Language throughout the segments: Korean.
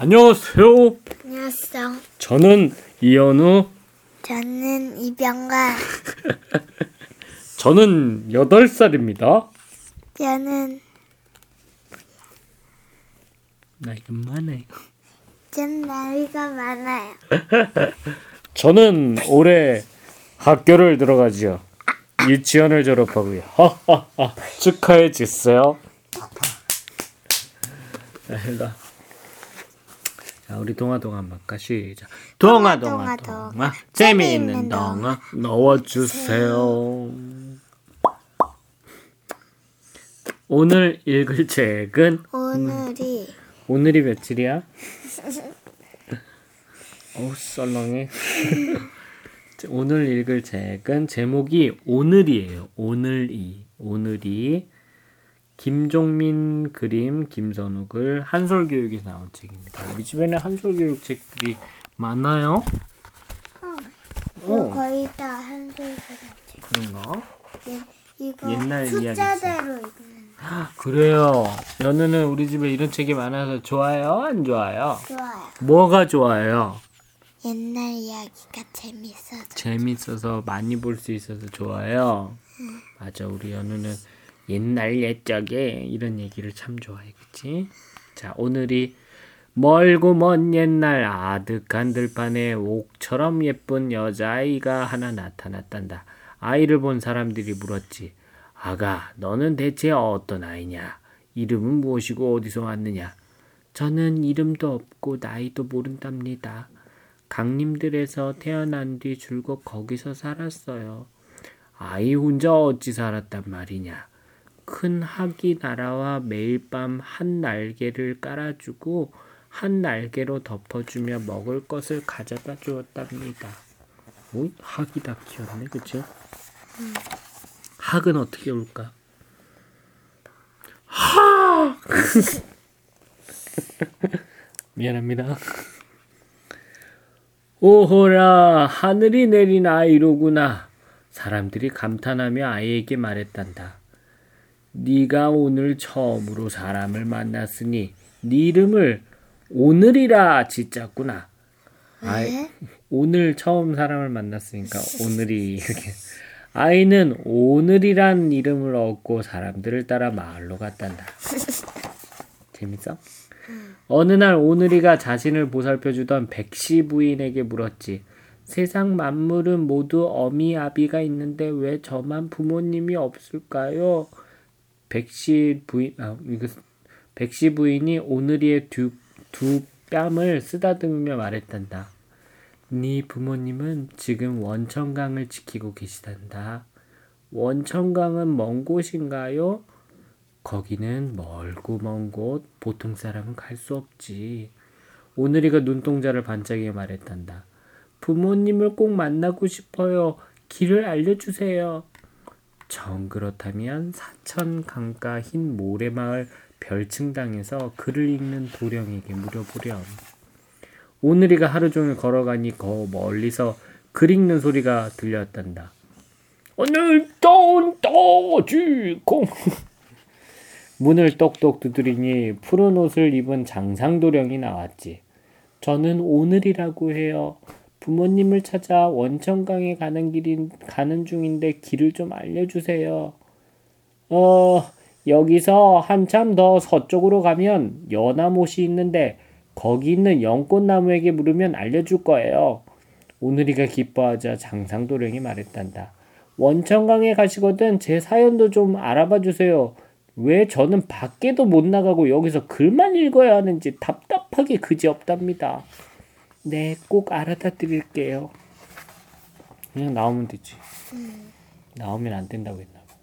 안녕하세요. 안녕하세요. 저는 이현우. 저는 이병가. 저는 8살입니다. 저는 나이가 많아요. 전 나이가 많아요. 저는 올해 학교를 들어가지요. 유치원을 졸업하고요. 하하하. 축하해 주세요. 자, 자, 우리 동화 동화 한번 시작. 동화 동화 동화, 동화 재미있는 동화 넣어주세요. 오늘 읽을 책은 오늘이 오늘이 며칠이야? 어우 썰렁해. 오늘 읽을 책은 제목이 오늘이에요. 오늘이 오늘이 김종민 그림 김선욱 글 한솔교육에서 나온 책입니다. 우리 집에는 한솔교육 책들이 많아요. 이거 어. 거의 다 한글 같이. 그런가? 이거 옛날. 숫자대로 읽는 그래요. 연우는 우리 집에 이런 책이 많아서 좋아요? 안 좋아요? 좋아요. 뭐가 좋아요? 옛날 이야기가 재밌어서. 재밌어서 많이 볼 수 있어서 좋아요. 맞아, 우리 연우는 옛날 옛적에 이런 얘기를 참 좋아해, 그치? 자, 오늘이 멀고 먼 옛날 아득한 들판에 옥처럼 예쁜 여자아이가 하나 나타났단다. 아이를 본 사람들이 물었지. 아가, 너는 대체 어떤 아이냐? 이름은 무엇이고 어디서 왔느냐? 저는 이름도 없고 나이도 모른답니다. 강림들에서 태어난 뒤 줄곧 거기서 살았어요. 아이 혼자 어찌 살았단 말이냐. 큰 학이 날아와 매일 밤 한 날개를 깔아주고 한 날개로 덮어주며 먹을 것을 가져다 주었답니다. 오, 학이 다 키웠네, 그쵸? 학은 어떻게 올까? 학! 미안합니다. 오호라 하늘이 내린 아이로구나. 사람들이 감탄하며 아이에게 말했단다. 네가 오늘 처음으로 사람을 만났으니 네 이름을 오늘이라 짓자꾸나. 아이, 왜? 오늘 처음 사람을 만났으니까 오늘이 이렇게. 아이는 오늘이란 이름을 얻고 사람들을 따라 마을로 갔단다. 재밌어? 어느 날 오늘이가 자신을 보살펴 주던 백씨 부인에게 물었지. 세상 만물은 모두 어미 아비가 있는데 왜 저만 부모님이 없을까요? 백씨 부인 아 이거 백씨 부인이 오늘이의 두, 두 뺨을 쓰다듬으며 말했단다. 네 부모님은 지금 원천강을 지키고 계시단다. 원천강은 먼 곳인가요? 거기는 멀고 먼 곳, 보통 사람은 갈 수 없지. 오늘이가 눈동자를 반짝이게 말했단다. 부모님을 꼭 만나고 싶어요. 길을 알려주세요. 정 그렇다면 사천 강가 흰 모래마을 별층당에서 글을 읽는 도령에게 물어보렴. 오늘이가 하루 종일 걸어가니 거 멀리서 글 읽는 소리가 들렸단다. 오늘 똥떠지공 문을 똑똑 두드리니 푸른 옷을 입은 장상도령이 나왔지. 저는 오늘이라고 해요. 부모님을 찾아 원천강에 가는 길인 가는 중인데 길을 좀 알려주세요. 어 여기서 한참 더 서쪽으로 가면 연암옷이 있는데 거기 있는 연꽃나무에게 물으면 알려줄 거예요. 오늘이가 기뻐하자 장상도령이 말했단다. 원천강에 가시거든 제 사연도 좀 알아봐 주세요. 왜 저는 밖에도 못 나가고 여기서 글만 읽어야 하는지 답답하게 그지없답니다. 네, 꼭 알아다 드릴게요. 그냥 나오면 되지. 나오면 안 된다고 했나 봐.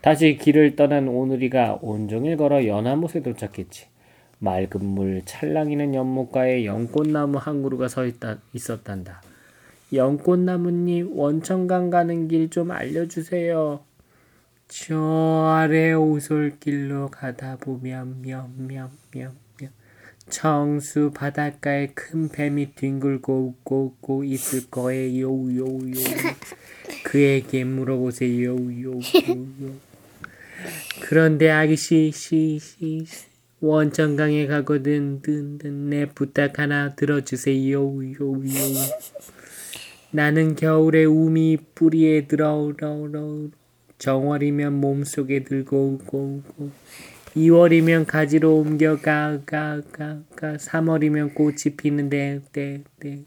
다시 길을 떠난 오늘이가 온종일 걸어 연화못에 도착했지. 맑은 물 찰랑이는 연못가에 연꽃나무 한 그루가 서 있다, 있었단다. 연꽃나무님 원천강 가는 길 좀 알려주세요. 저 아래 오솔길로 가다 보면 몇 몇몇몇 청수 바닷가에 큰 뱀이 뒹굴고 웃고 웃고 있을 거예요. 요요 그에게 물어보세요. 요요 그런데 아기씨 씨씨 원천강에 가거든. 든든. 내 부탁 하나 들어주세요. 요요 나는 겨울에 우미 뿌리에 들어오러. 정월이면 몸속에 들고 오고 오고 2월이면 가지로 옮겨 가 가 가가. 3월이면 꽃이 피는데 때때때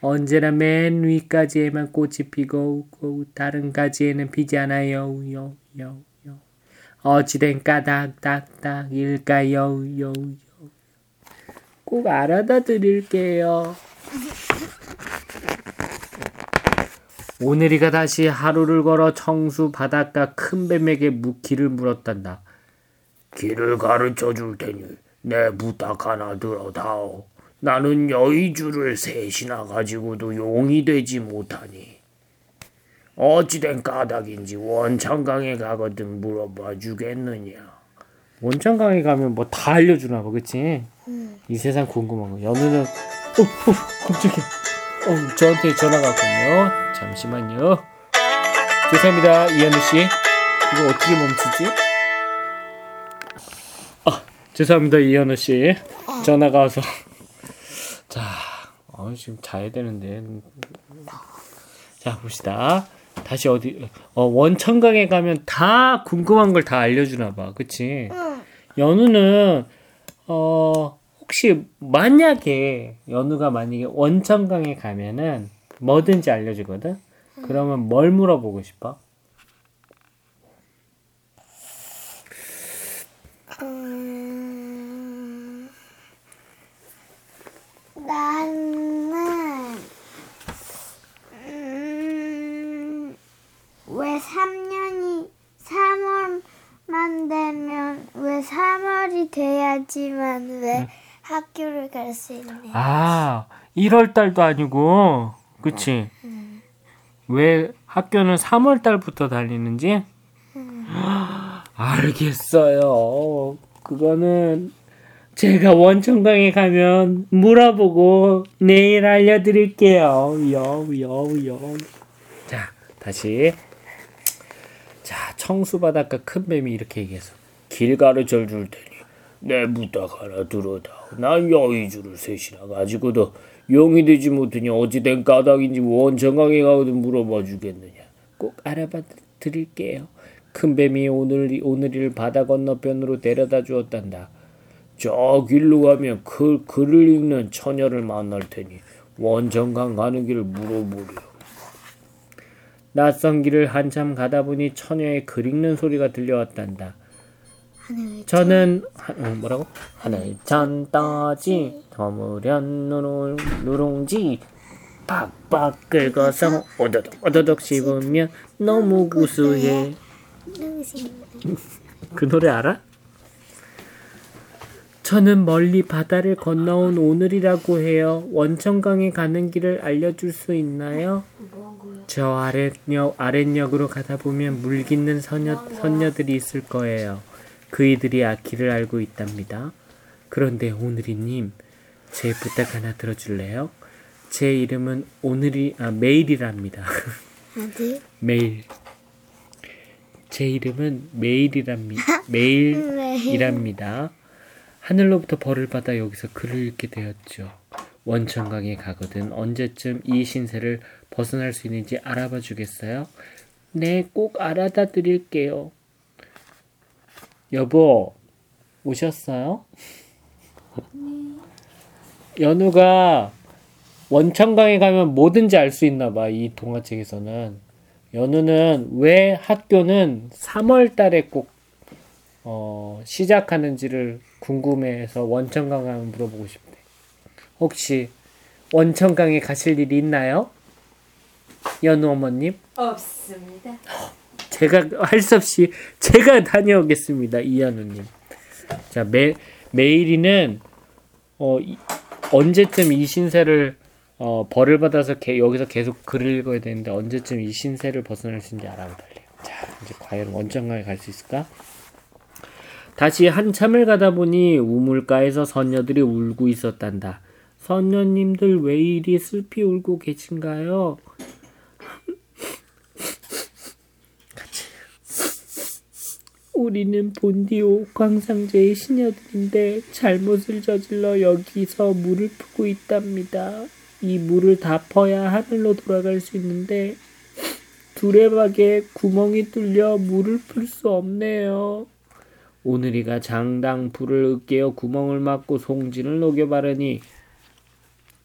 언제나 맨 위까지에만 꽃이 피고 오고 다른 가지에는 피지 않아요. 요 요 요. 어찌된 까닥닥닥 일까요? 요 요. 꼭 알아다 드릴게요. 오늘이가 다시 하루를 걸어 청수 바닷가 큰 뱀에게 묵기를 물었단다. 길을 가르쳐 줄 테니 내 부탁 하나 들어다오. 나는 여의주를 셋이나 가지고도 용이 되지 못하니 어찌된 까닭인지 원창강에 가거든 물어봐 주겠느냐. 원창강에 가면 뭐 다 알려주나 봐, 그치? 이 세상 궁금한 거. 연우는, 어, 어, 깜짝이야. 어, 저한테 전화가 왔군요. 잠시만요. 죄송합니다, 이현우 씨. 이거 어떻게 멈추지? 아, 죄송합니다, 이현우 씨. 전화가 와서. 자, 어, 지금 자야 되는데. 자, 봅시다. 다시 어디, 어, 원천강에 가면 다 궁금한 걸 다 알려주나 봐. 그치? 응. 연우는 어 혹시 만약에 연우가 만약에 원천강에 가면은 뭐든지 알려주거든. 그러면 뭘 물어보고 싶어? 음, 나는 음, 왜 3년이 3월만 되면 왜 3월이 돼야지만 왜 학교를 갈 수 있네. 아 1월 달도 아니고 그치? 왜 학교는 3월 달부터 달리는지? 알겠어요. 그거는 제가 원천강에 가면 물어보고 내일 알려드릴게요. 여여여. 자 다시. 자 청수바닷가 큰 뱀이 이렇게 얘기해서 길 가르쳐 줄 테니 내 부탁 하나 들어다. 난 여의주를 셋이나 가지고도 용이 되지 못하니 어찌된 까닭인지 원천강에 가거든 물어봐 주겠느냐. 꼭 알아봐 드릴게요. 큰 뱀이 오늘 오늘을 바다 건너편으로 데려다 주었단다. 저 길로 가면 그 글을 읽는 처녀를 만날 테니 원천강 가는 길을 물어보려. 낯선 길을 한참 가다 보니 처녀의 글 읽는 소리가 들려왔단다. 저는 하, 어, 뭐라고? 하늘 전 떠지 더무련 누룽, 누룽지 팍팍 긁어서 오도독 오도독 씹으면 너무 구수해 그 노래 알아? 저는 멀리 바다를 건너온 오늘이라고 해요. 원천강에 가는 길을 알려줄 수 있나요? 저 아랫역, 아랫역으로 가다 보면 물 깃는 선녀, 선녀들이 있을 거예요. 그이들이 아 길을 알고 있답니다. 그런데 오늘이님, 제 부탁 하나 들어줄래요? 제 이름은 오늘이, 아, 메일이랍니다. 어디? 메일. 제 이름은 메일이랍니다. 메일이랍니다. 하늘로부터 벌을 받아 여기서 글을 읽게 되었죠. 원천강에 가거든 언제쯤 이 신세를 벗어날 수 있는지 알아봐 주겠어요? 네, 꼭 알아다 드릴게요. 여보, 오셨어요? 연우가 원천강에 가면 뭐든지 알 수 있나 봐, 이 동화책에서는. 연우는 왜 학교는 3월 달에 꼭, 어, 시작하는지를 궁금해해서 원천강 가면 물어보고 싶대. 혹시 원천강에 가실 일이 있나요? 연우 어머님? 없습니다. 제가 할 수 없이 제가 다녀오겠습니다. 이현우님. 자, 매, 메일이는 어, 이- 언제쯤 이 신세를 어, 벌을 받아서 개- 여기서 계속 글을 읽어야 되는데 언제쯤 이 신세를 벗어날 수 있는지 알아달래요. 자, 이제 과연 원천강에 갈 수 있을까? 다시 한참을 가다 보니 우물가에서 선녀들이 울고 있었단다. 선녀님들 왜 이리 슬피 울고 계신가요? 우리는 본디오 광상제의 시녀들인데 잘못을 저질러 여기서 물을 푸고 있답니다. 이 물을 다 퍼야 하늘로 돌아갈 수 있는데 두레박에 구멍이 뚫려 물을 풀 수 없네요. 오늘이가 장당 불을 으깨어 구멍을 막고 송진을 녹여 바르니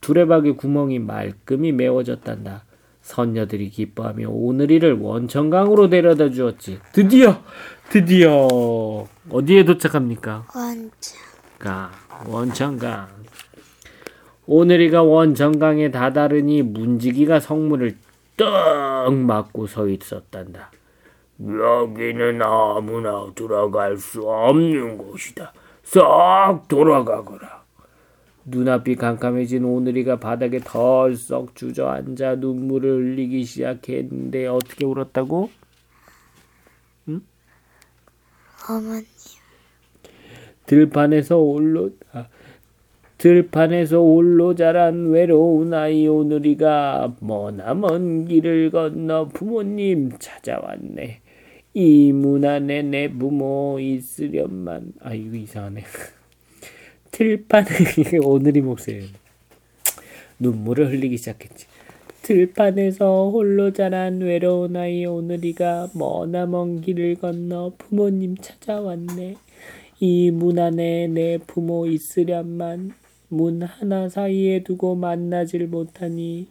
두레박의 구멍이 말끔히 메워졌단다. 선녀들이 기뻐하며 오늘이를 원천강으로 데려다 주었지. 드디어 드디어 어디에 도착합니까? 원장. 강 원천강. 오늘이가 원천강에 다다르니 문지기가 성문을 떡 막고 서 있었단다. 여기는 아무나 들어갈 수 없는 곳이다. 싹 돌아가거라. 눈앞이 캄캄해진 오늘이가 바닥에 덜썩 주저앉아 눈물을 흘리기 시작했는데 어떻게 울었다고? 어머니. 들판에서 홀로 아, 들판에서 홀로 자란 외로운 아이 오늘이가 머나먼 길을 건너 부모님 찾아왔네. 이 문 안에 내 부모 있으련만 아 이거 이상하네. 들판에 오늘이 목소리 눈물을 흘리기 시작했지. 들판에서 홀로 자란 외로운 아이 오늘이가 머나 먼 길을 건너 부모님 찾아왔네. 이 문 안에 내 부모 있으련만 문 하나 사이에 두고 만나질 못하니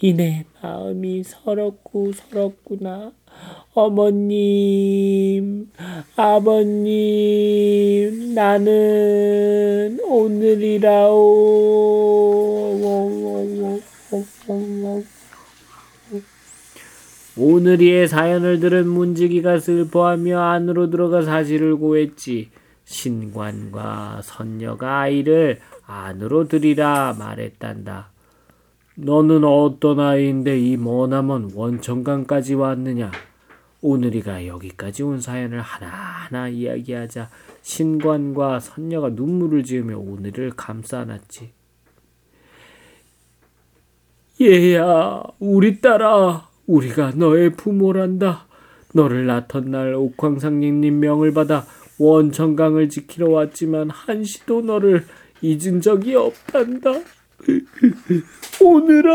이내 마음이 서럽고 서럽구나. 어머님, 아버님, 나는 오늘이라오. 오늘이의 사연을 들은 문지기가 슬퍼하며 안으로 들어가 사실을 고했지. 신관과 선녀가 아이를 안으로 들이라 말했단다. 너는 어떤 아이인데 이 머나먼 원천강까지 왔느냐? 오늘이가 여기까지 온 사연을 하나하나 이야기하자 신관과 선녀가 눈물을 지으며 오늘을 감싸 안았지. 얘야, 우리 딸아, 우리가 너의 부모란다. 너를 낳던 날 옥황상님님 명을 받아 원천강을 지키러 왔지만 한시도 너를 잊은 적이 없단다. 오늘아.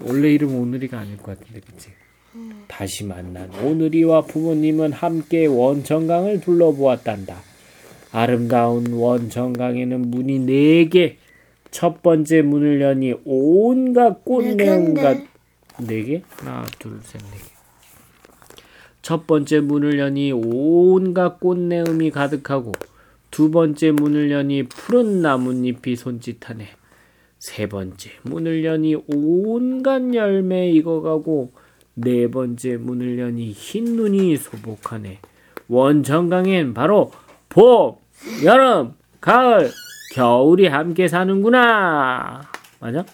원래 이름 오늘이가 아닐 것 같은데, 그치? 다시 만난 오늘이와 부모님은 함께 원천강을 둘러보았단다. 아름다운 원천강에는 문이 네 개. 첫 번째 문을 여니 온갖 꽃내음과 근데- 네 개? 하나, 둘, 셋, 네 개. 첫 번째 문을 여니 온갖 꽃내음이 가득하고 두 번째 문을 여니 푸른 나뭇잎이 손짓하네. 세 번째 문을 여니 온갖 열매 익어가고 네 번째 문을 여니 흰 눈이 소복하네. 원천강엔 바로 봄, 여름, 가을, 겨울이 함께 사는구나. 맞아?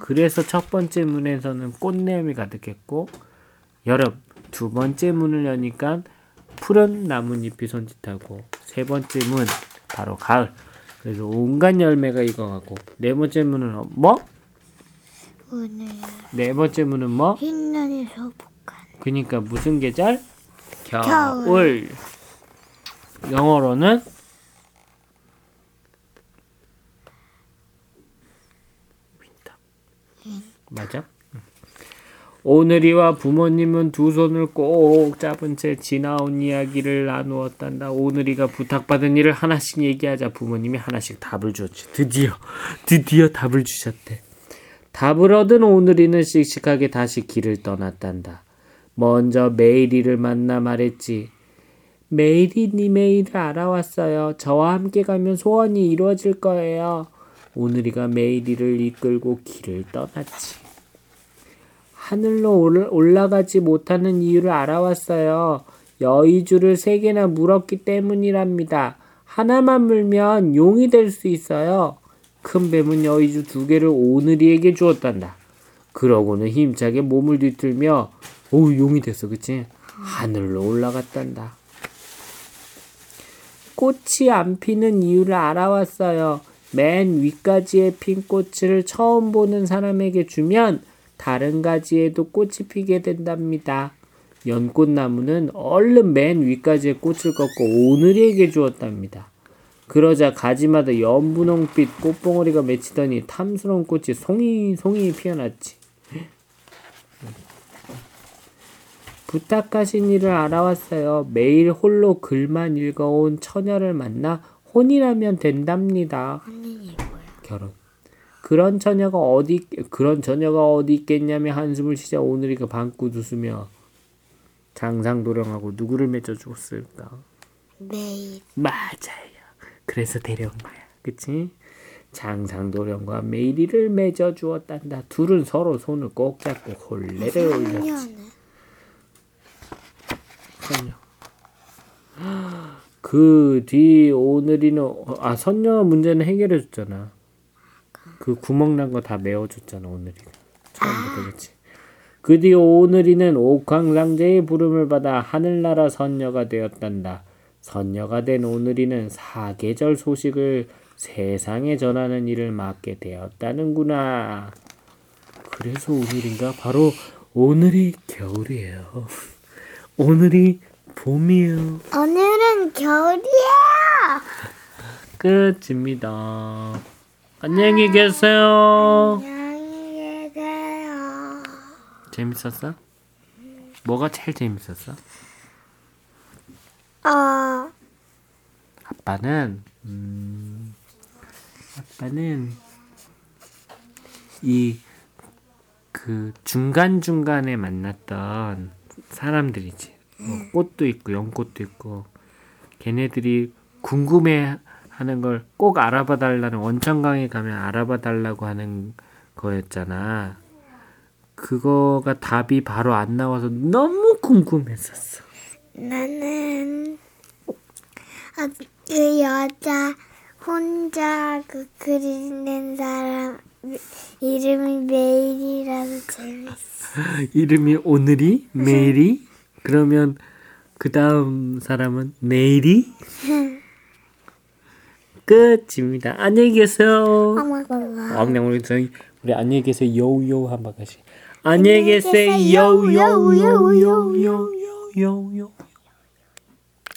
그래서 첫 번째 문에서는 꽃내음이 가득했고 여름 두 번째 문을 여니까 푸른 나뭇잎이 손짓하고 세 번째 문 바로 가을 그래서 온갖 열매가 익어가고 네 번째 문은 뭐? 오늘 네 번째 문은 뭐? 흰 눈이 소복한. 그니까 무슨 계절? 겨울. 겨울. 영어로는 윈터. 맞아? 응. 오늘이와 부모님은 두 손을 꼭 잡은 채 지나온 이야기를 나누었단다. 오늘이가 부탁받은 일을 하나씩 얘기하자 부모님이 하나씩 답을 줬지. 드디어, 드디어 답을 주셨대. 답을 얻은 오늘이는 씩씩하게 다시 길을 떠났단다. 먼저 매일이를 만나 말했지. 매일이 님의 일을 알아왔어요. 저와 함께 가면 소원이 이루어질 거예요. 오늘이가 메이리를 이끌고 길을 떠났지. 하늘로 올- 올라가지 못하는 이유를 알아왔어요. 여의주를 세 개나 물었기 때문이랍니다. 하나만 물면 용이 될 수 있어요. 큰 뱀은 여의주 두 개를 오늘이에게 주었단다. 그러고는 힘차게 몸을 뒤틀며 오 용이 됐어 그치? 하늘로 올라갔단다. 꽃이 안 피는 이유를 알아왔어요. 맨 윗가지에 핀 꽃을 처음 보는 사람에게 주면 다른 가지에도 꽃이 피게 된답니다. 연꽃나무는 얼른 맨 위까지의 꽃을 꺾고 오늘이에게 주었답니다. 그러자 가지마다 연분홍빛 꽃봉오리가 맺히더니 탐스러운 꽃이 송이 송이 피어났지. 부탁하신 일을 알아왔어요. 매일 홀로 글만 읽어온 처녀를 만나 혼이라면 된답니다. 뭐야? 결혼. 그런 처녀가 어디 그런 처녀가 어디 있겠냐며 한숨을 쉬자 오늘이가 방긋 웃으며 장상도령하고 누구를 맺어 주었을까? 매일 맞아요. 그래서 데려온 거야. 그치? 장상도령과 메이리를 맺어 주었단다. 둘은 서로 손을 꼭 잡고 혼례를 올렸지. 청년은 선녀. 그뒤 오늘이는 아 선녀 문제는 해결해 줬잖아. 그 구멍 난 거 다 메워 줬잖아 오늘이가 처음부터 그렇지. 그 뒤 오늘이는 옥황상제의 부름을 받아 하늘나라 선녀가 되었단다. 선녀가 된 오늘이는 사계절 소식을 세상에 전하는 일을 맡게 되었다는구나. 그래서 오늘인가 바로 오늘이 겨울이에요. 오늘이 봄이에요. 오늘은 겨울이야. 끝입니다. 안녕히 계세요. 안녕히 계세요. 재밌었어? 뭐가 제일 재밌었어? 어, 아빠는 음, 아빠는 이 그 중간 중간에 만났던 사람들이지. 뭐 꽃도 있고 연꽃도 있고 걔네들이 궁금해하는 걸 꼭 알아봐 달라는 원천강에 가면 알아봐 달라고 하는 거였잖아. 그거가 답이 바로 안 나와서 너무 궁금했었어. 나는 아, 그 여자 혼자 그 그리는 사람 이름이 메일이라서 재밌어. 이름이 오늘이 메리 그러면 그 다음 사람은 내일이 끝입니다. 안녕히 계세요. 아, 그냥 우리 저희 우리 안녕히 계세요. 요요 한번 가시. 안녕히 계세요. 요요요요요요요.